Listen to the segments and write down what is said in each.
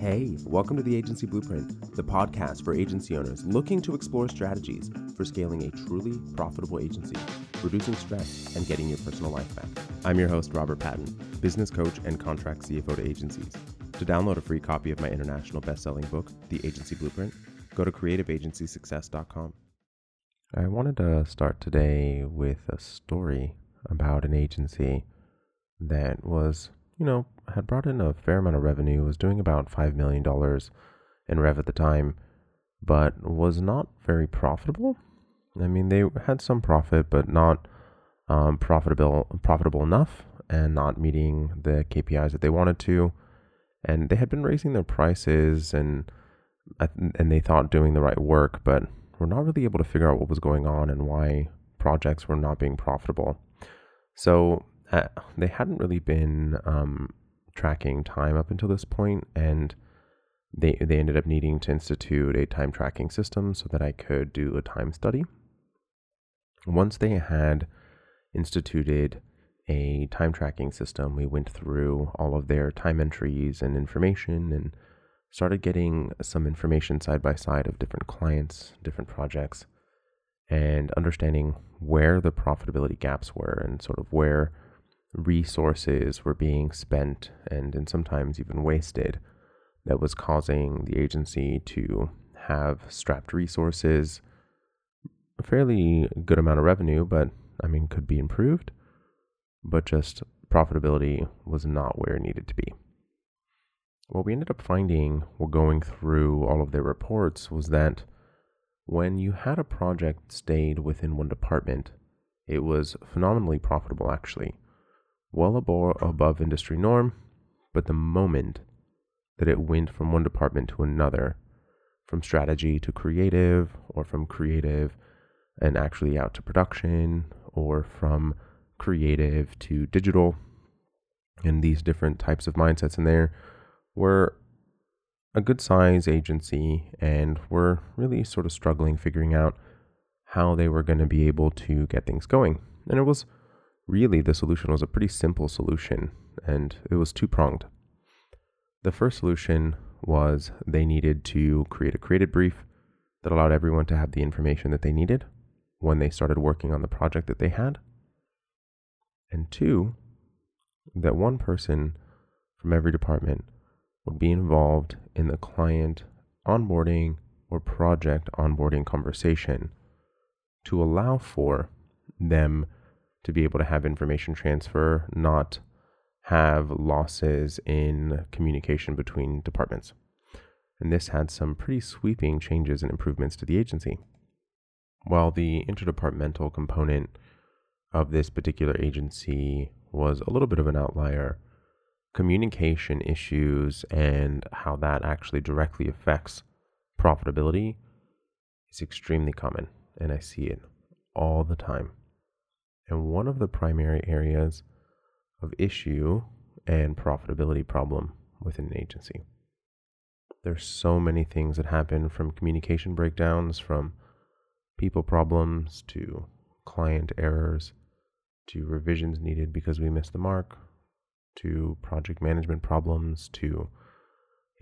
Hey, welcome to the Agency Blueprint, the podcast for agency owners looking to explore strategies for scaling a truly profitable agency, reducing stress, and getting your personal life back. I'm your host, Robert Patton, business coach and contract CFO to agencies. To download a free copy of my international best-selling book, The Agency Blueprint, go to creativeagencysuccess.com. I wanted to start today with a story about an agency that was, you know, had brought in a fair amount of revenue, was doing about $5 million in rev at the time, but was not very profitable. I mean, they had some profit, but not um, profitable profitable enough, and not meeting the KPIs that they wanted to. And they had been raising their prices, and and they thought doing the right work, but were not really able to figure out what was going on and why projects were not being profitable. So uh, they hadn't really been um, tracking time up until this point, and they they ended up needing to institute a time tracking system so that I could do a time study. Once they had instituted a time tracking system, we went through all of their time entries and information and started getting some information side by side of different clients, different projects, and understanding where the profitability gaps were and sort of where resources were being spent and, and sometimes even wasted that was causing the agency to have strapped resources, a fairly good amount of revenue, but I mean, could be improved, but just profitability was not where it needed to be. What we ended up finding while going through all of their reports was that when you had a project stayed within one department, it was phenomenally profitable actually well above, industry norm, but the moment that it went from one department to another, from strategy to creative, or from creative and actually out to production, or from creative to digital, and these different types of mindsets in there were a good size agency and were really sort of struggling figuring out how they were going to be able to get things going. And it was Really, the solution was a pretty simple solution, and it was two pronged. The first solution was they needed to create a creative brief that allowed everyone to have the information that they needed when they started working on the project that they had. And two, that one person from every department would be involved in the client onboarding or project onboarding conversation to allow for them to be able to have information transfer, not have losses in communication between departments. And this had some pretty sweeping changes and improvements to the agency. While the interdepartmental component of this particular agency was a little bit of an outlier, communication issues and how that actually directly affects profitability is extremely common, and I see it all the time and one of the primary areas of issue and profitability problem within an agency. There's so many things that happen from communication breakdowns, from people problems to client errors to revisions needed because we missed the mark to project management problems to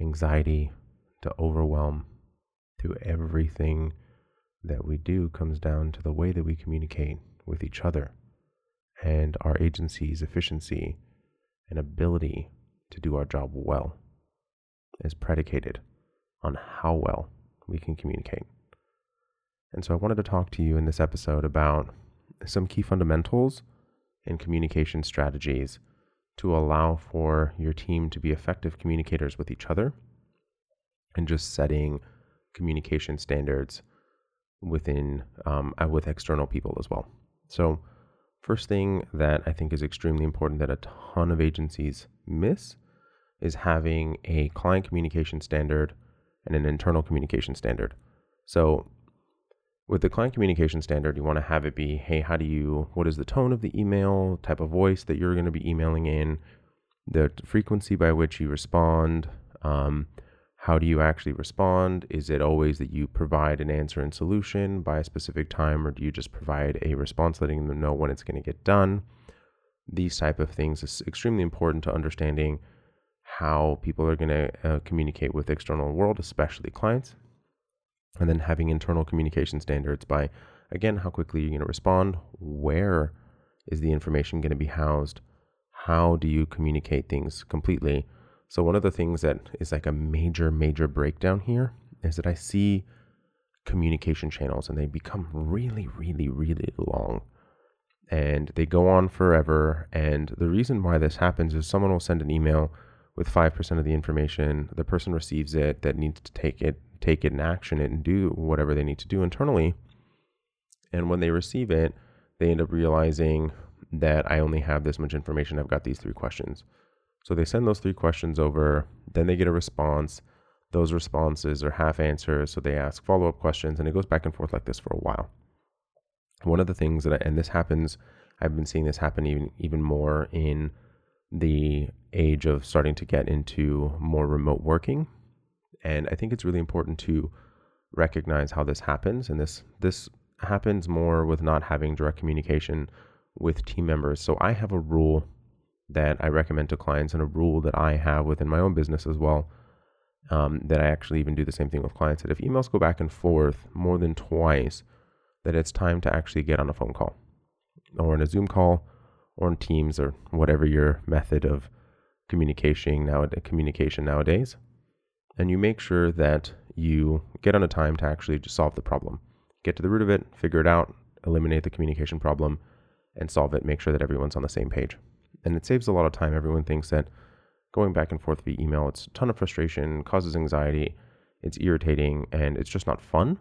anxiety to overwhelm to everything that we do comes down to the way that we communicate with each other and our agency's efficiency and ability to do our job well is predicated on how well we can communicate. And so I wanted to talk to you in this episode about some key fundamentals in communication strategies to allow for your team to be effective communicators with each other and just setting communication standards within um, uh, with external people as well. So First thing that I think is extremely important that a ton of agencies miss is having a client communication standard and an internal communication standard. So, with the client communication standard, you want to have it be hey, how do you, what is the tone of the email, type of voice that you're going to be emailing in, the frequency by which you respond, um, how do you actually respond? Is it always that you provide an answer and solution by a specific time, or do you just provide a response letting them know when it's going to get done? These type of things is extremely important to understanding how people are going to uh, communicate with external world, especially clients, and then having internal communication standards by, again, how quickly you're going to respond, where is the information going to be housed, how do you communicate things completely. So, one of the things that is like a major, major breakdown here is that I see communication channels and they become really, really, really long and they go on forever. And the reason why this happens is someone will send an email with 5% of the information. The person receives it that needs to take it, take it and action it and do whatever they need to do internally. And when they receive it, they end up realizing that I only have this much information. I've got these three questions. So they send those three questions over, then they get a response. Those responses are half answers. So they ask follow up questions, and it goes back and forth like this for a while. One of the things that, I, and this happens, I've been seeing this happen even, even more in the age of starting to get into more remote working. And I think it's really important to recognize how this happens. And this, this happens more with not having direct communication with team members. So I have a rule that I recommend to clients and a rule that I have within my own business as well. Um, that I actually even do the same thing with clients. That if emails go back and forth more than twice, that it's time to actually get on a phone call or in a Zoom call or in Teams or whatever your method of communication communication nowadays. And you make sure that you get on a time to actually just solve the problem. Get to the root of it, figure it out, eliminate the communication problem, and solve it. Make sure that everyone's on the same page. And it saves a lot of time. Everyone thinks that going back and forth via email, it's a ton of frustration, causes anxiety, it's irritating, and it's just not fun.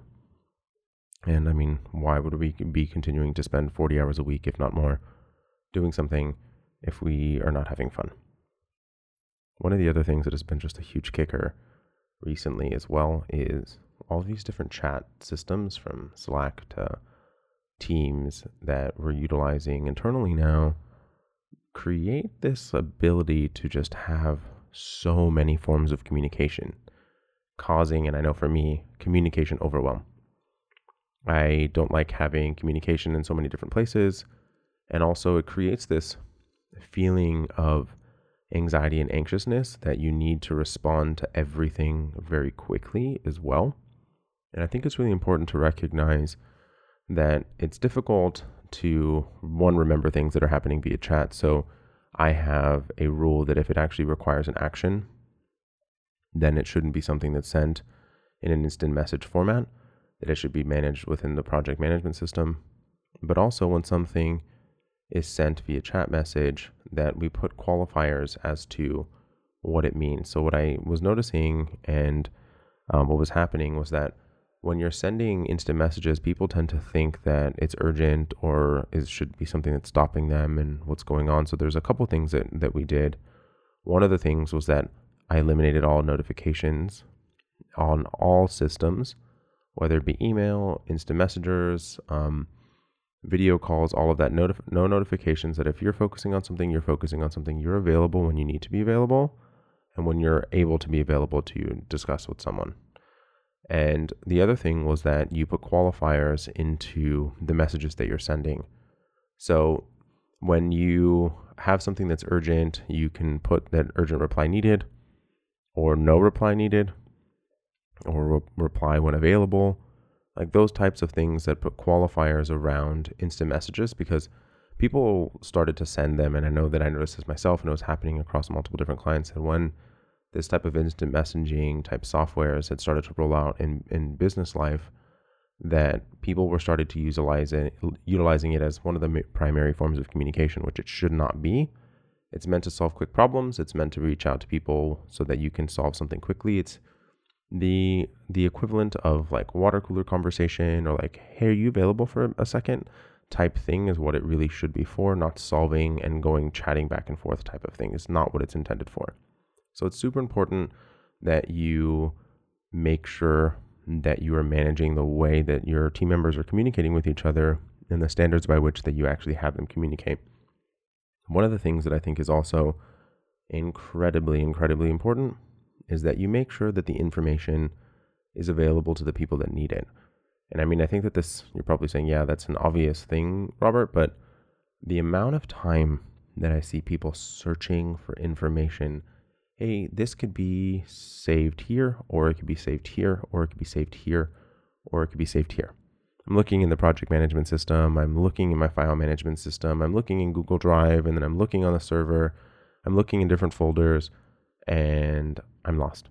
And I mean, why would we be continuing to spend 40 hours a week, if not more, doing something if we are not having fun? One of the other things that has been just a huge kicker recently as well is all these different chat systems from Slack to Teams that we're utilizing internally now create this ability to just have so many forms of communication, causing, and I know for me, communication overwhelm. I don't like having communication in so many different places. And also, it creates this feeling of anxiety and anxiousness that you need to respond to everything very quickly as well. And I think it's really important to recognize that it's difficult to one remember things that are happening via chat. So I have a rule that if it actually requires an action, then it shouldn't be something that's sent in an instant message format that it should be managed within the project management system. But also, when something is sent via chat message, that we put qualifiers as to what it means. So, what I was noticing and um, what was happening was that when you're sending instant messages, people tend to think that it's urgent or it should be something that's stopping them and what's going on. So, there's a couple things that, that we did. One of the things was that I eliminated all notifications on all systems whether it be email, instant messengers, um, video calls, all of that. Notif- no notifications that if you're focusing on something, you're focusing on something. You're available when you need to be available and when you're able to be available to discuss with someone. And the other thing was that you put qualifiers into the messages that you're sending. So when you have something that's urgent, you can put that urgent reply needed or no reply needed or re- reply when available, like those types of things that put qualifiers around instant messages because people started to send them. And I know that I noticed this myself and it was happening across multiple different clients. And when this type of instant messaging type softwares had started to roll out in, in business life, that people were started to utilize it, utilizing it as one of the primary forms of communication, which it should not be. It's meant to solve quick problems. It's meant to reach out to people so that you can solve something quickly. It's the the equivalent of like water cooler conversation or like hey are you available for a second type thing is what it really should be for not solving and going chatting back and forth type of thing is not what it's intended for so it's super important that you make sure that you are managing the way that your team members are communicating with each other and the standards by which that you actually have them communicate one of the things that i think is also incredibly incredibly important is that you make sure that the information is available to the people that need it. And I mean, I think that this, you're probably saying, yeah, that's an obvious thing, Robert, but the amount of time that I see people searching for information hey, this could be saved here, or it could be saved here, or it could be saved here, or it could be saved here. I'm looking in the project management system, I'm looking in my file management system, I'm looking in Google Drive, and then I'm looking on the server, I'm looking in different folders, and I'm lost.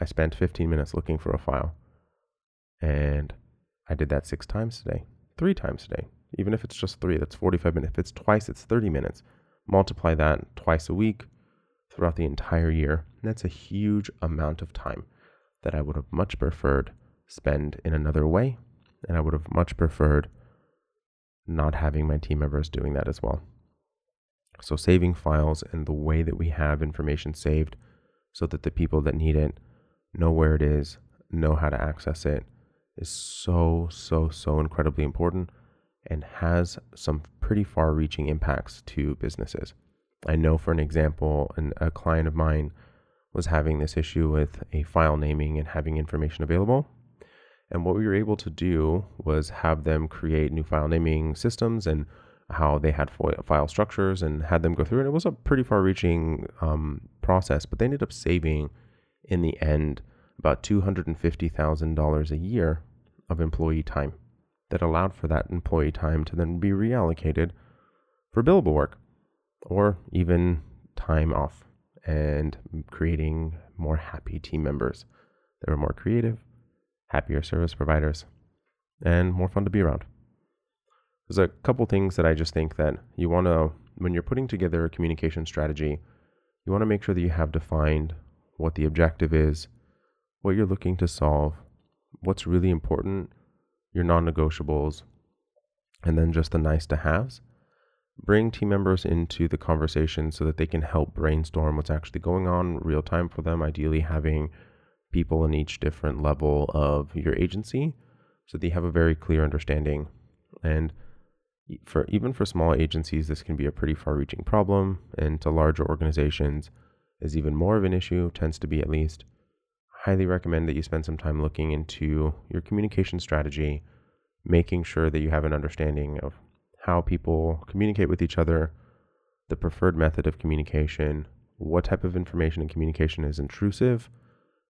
I spent 15 minutes looking for a file, and I did that six times today, three times today. Even if it's just three, that's 45 minutes. If it's twice, it's 30 minutes. Multiply that twice a week throughout the entire year. And that's a huge amount of time that I would have much preferred spend in another way. And I would have much preferred not having my team members doing that as well. So, saving files and the way that we have information saved so that the people that need it know where it is, know how to access it is so, so, so incredibly important and has some pretty far reaching impacts to businesses. I know, for an example, an, a client of mine was having this issue with a file naming and having information available. And what we were able to do was have them create new file naming systems and how they had file structures and had them go through. And it was a pretty far reaching um, process, but they ended up saving in the end about $250,000 a year of employee time that allowed for that employee time to then be reallocated for billable work or even time off and creating more happy team members that were more creative, happier service providers, and more fun to be around. There's a couple things that I just think that you want to, when you're putting together a communication strategy, you want to make sure that you have defined what the objective is, what you're looking to solve, what's really important, your non negotiables, and then just the nice to haves bring team members into the conversation so that they can help brainstorm what's actually going on real time for them ideally having people in each different level of your agency so that have a very clear understanding. And for even for small agencies this can be a pretty far reaching problem and to larger organizations is even more of an issue tends to be at least. Highly recommend that you spend some time looking into your communication strategy making sure that you have an understanding of how people communicate with each other, the preferred method of communication, what type of information and communication is intrusive,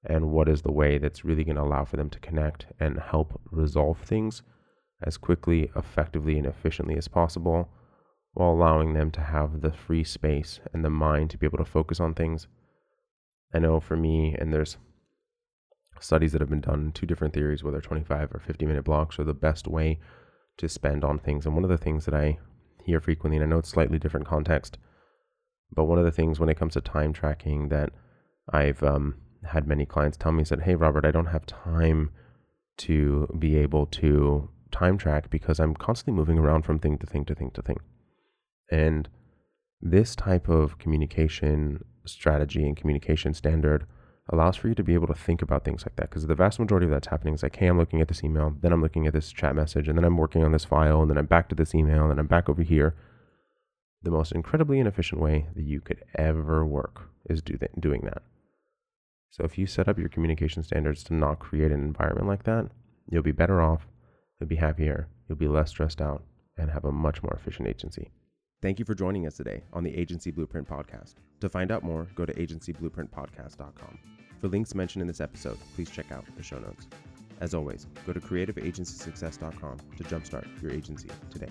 and what is the way that's really going to allow for them to connect and help resolve things as quickly, effectively, and efficiently as possible, while allowing them to have the free space and the mind to be able to focus on things. I know for me, and there's studies that have been done, two different theories, whether 25 or 50 minute blocks are the best way to spend on things. And one of the things that I hear frequently, and I know it's slightly different context, but one of the things when it comes to time tracking that I've um, had many clients tell me is that, hey, Robert, I don't have time to be able to time track because I'm constantly moving around from thing to thing to thing to thing. And this type of communication strategy and communication standard allows for you to be able to think about things like that. Because the vast majority of that's happening is like hey i'm looking at this email then i'm looking at this chat message and then i'm working on this file and then i'm back to this email and then i'm back over here. The most incredibly inefficient way that you could ever work is do th- doing that. So if you set up your communication standards to not create an environment like that you'll be better off you'll be happier you'll be less stressed out and have a much more efficient agency Thank you for joining us today on the Agency Blueprint Podcast. To find out more, go to agencyblueprintpodcast.com. For links mentioned in this episode, please check out the show notes. As always, go to creativeagencysuccess.com to jumpstart your agency today.